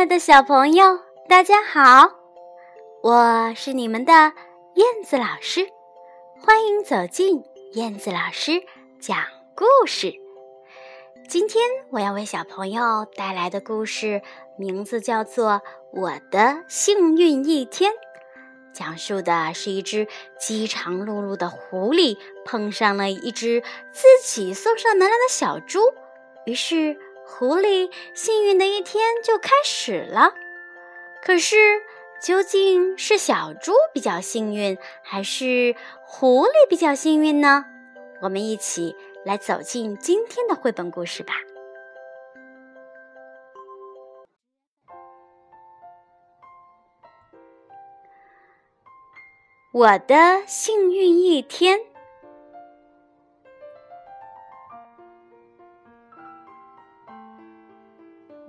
爱的小朋友，大家好！我是你们的燕子老师，欢迎走进燕子老师讲故事。今天我要为小朋友带来的故事名字叫做《我的幸运一天》，讲述的是一只饥肠辘辘的狐狸碰上了一只自己送上门来的小猪，于是。狐狸幸运的一天就开始了，可是究竟是小猪比较幸运，还是狐狸比较幸运呢？我们一起来走进今天的绘本故事吧。我的幸运一天。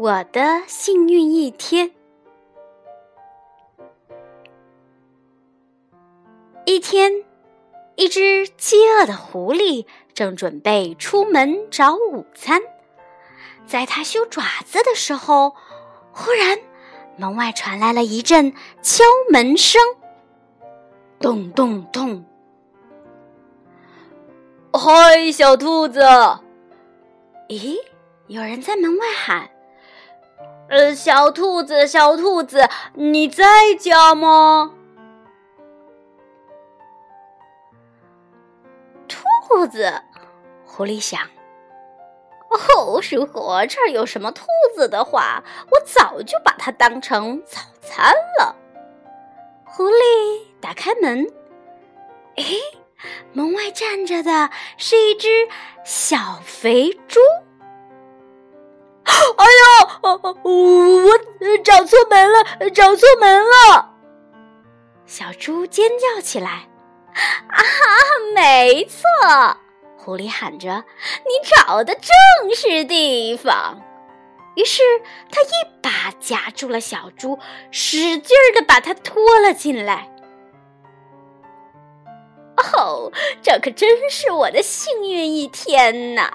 我的幸运一天。一天，一只饥饿的狐狸正准备出门找午餐，在它修爪子的时候，忽然门外传来了一阵敲门声，咚咚咚！嗨，小兔子！咦，有人在门外喊。呃，小兔子，小兔子，你在家吗？兔子，狐狸想。哦，如果这儿有什么兔子的话，我早就把它当成早餐了。狐狸打开门，诶，门外站着的是一只小肥猪。我找错门了，找错门了！小猪尖叫起来。啊，没错，狐狸喊着：“你找的正是地方。”于是他一把夹住了小猪，使劲儿的把它拖了进来。哦，这可真是我的幸运一天呐！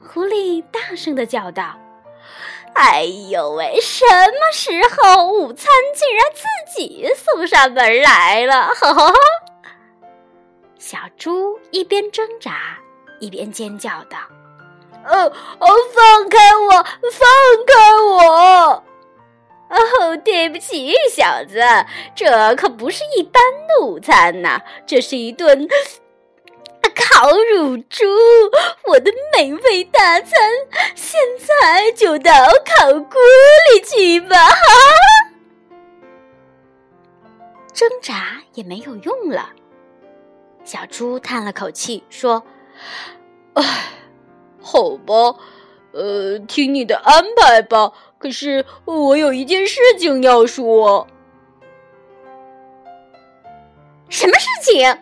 狐狸大声的叫道。哎呦喂！什么时候午餐竟然自己送上门来了？哈哈！小猪一边挣扎一边尖叫道：“哦哦，放开我，放开我！哦，对不起，小子，这可不是一般的午餐呐，这是一顿……”烤乳猪，我的美味大餐，现在就到烤锅里去吧！挣扎也没有用了，小猪叹了口气说：“唉，好吧，呃，听你的安排吧。可是我有一件事情要说。”什么事情？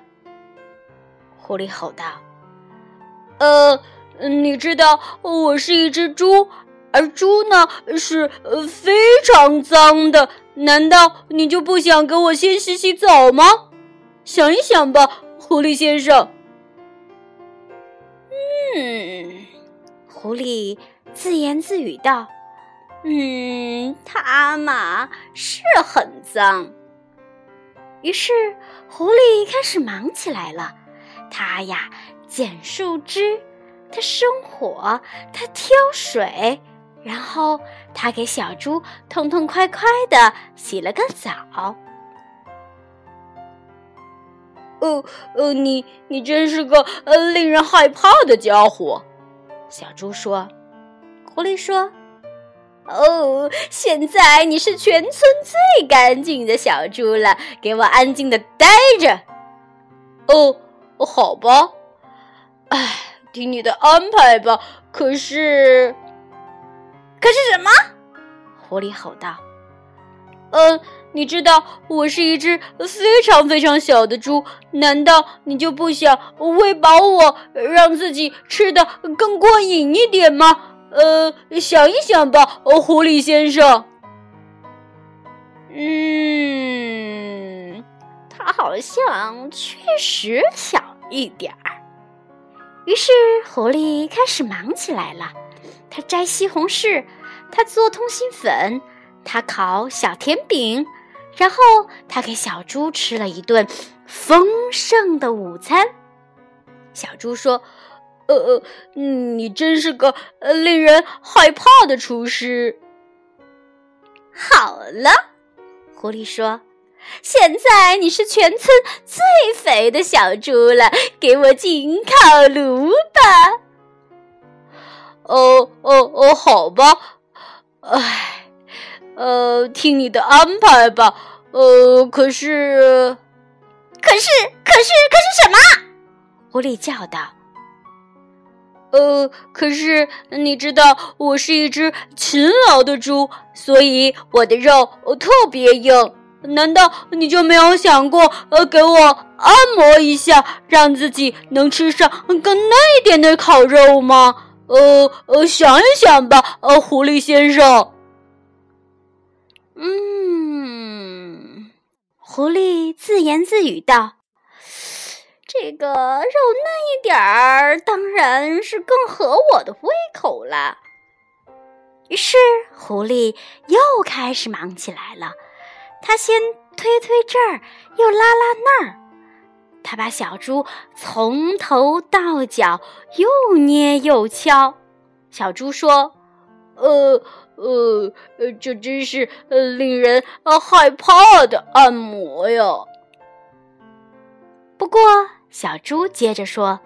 狐狸吼道：“呃，你知道我是一只猪，而猪呢是非常脏的。难道你就不想给我先洗洗澡吗？想一想吧，狐狸先生。”嗯，狐狸自言自语道：“嗯，它嘛是很脏。”于是狐狸开始忙起来了。他呀，捡树枝，他生火，他挑水，然后他给小猪痛痛快快的洗了个澡。哦，哦，你你真是个呃令人害怕的家伙，小猪说。狐狸说：“哦，现在你是全村最干净的小猪了，给我安静的待着。”哦。好吧，哎，听你的安排吧。可是，可是什么？狐狸吼道：“嗯，你知道我是一只非常非常小的猪，难道你就不想喂饱我，让自己吃的更过瘾一点吗？呃，想一想吧，狐狸先生。”嗯，他好像确实想。一点儿，于是狐狸开始忙起来了。他摘西红柿，他做通心粉，他烤小甜饼，然后他给小猪吃了一顿丰盛的午餐。小猪说：“呃呃，你真是个呃令人害怕的厨师。”好了，狐狸说：“现在你是全村最肥的小猪了，给我进烤炉吧。”哦哦哦，好吧，唉，呃，听你的安排吧。呃，可是，可是，可是，可是什么？狐狸叫道：“呃，可是你知道，我是一只勤劳的猪，所以我的肉特别硬。难道你就没有想过，呃，给我按摩一下，让自己能吃上更嫩一点的烤肉吗？”呃呃，想一想吧，呃，狐狸先生。嗯，狐狸自言自语道：“这个肉嫩一点儿，当然是更合我的胃口了。”于是，狐狸又开始忙起来了。他先推推这儿，又拉拉那儿。他把小猪从头到脚又捏又敲，小猪说：“呃呃呃，这真是令人呃害怕的按摩呀。”不过，小猪接着说：“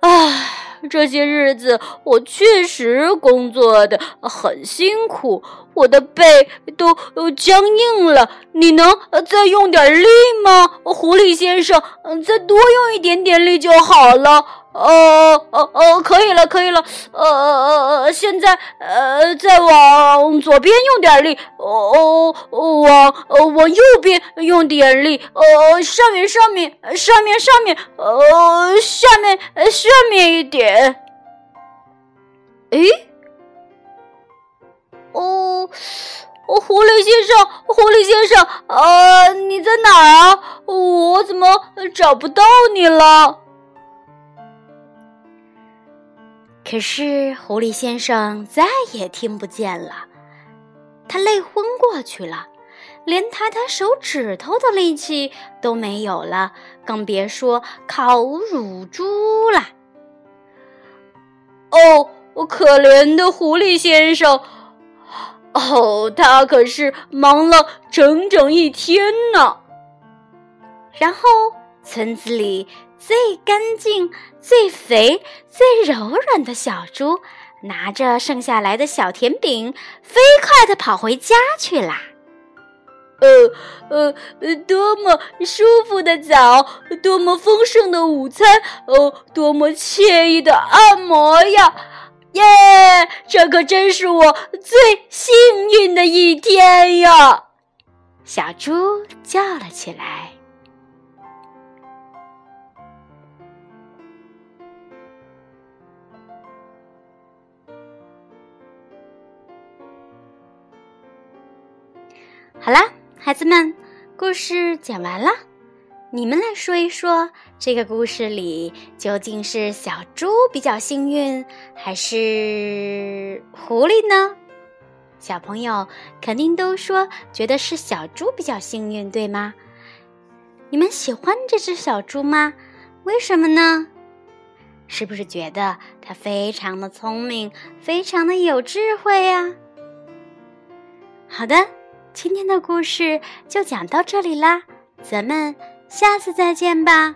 唉。”这些日子我确实工作的很辛苦，我的背都僵硬了。你能再用点力吗，狐狸先生？再多用一点点力就好了。呃呃呃，可以了，可以了。呃呃呃，现在呃，再往左边用点力。哦哦，往往右边用点力。呃，上面上面上面上面，呃，下面下面一点。诶，先生，狐狸先生，呃，你在哪儿啊？我怎么找不到你了？可是狐狸先生再也听不见了，他累昏过去了，连抬抬手指头的力气都没有了，更别说烤乳猪了。哦，可怜的狐狸先生，哦，他可是忙了整整一天呢。然后村子里。最干净、最肥、最柔软的小猪，拿着剩下来的小甜饼，飞快地跑回家去啦。呃呃，多么舒服的早，多么丰盛的午餐，哦，多么惬意的按摩呀！耶，这可真是我最幸运的一天呀！小猪叫了起来。好啦，孩子们，故事讲完了。你们来说一说，这个故事里究竟是小猪比较幸运，还是狐狸呢？小朋友肯定都说觉得是小猪比较幸运，对吗？你们喜欢这只小猪吗？为什么呢？是不是觉得它非常的聪明，非常的有智慧呀？好的。今天的故事就讲到这里啦，咱们下次再见吧。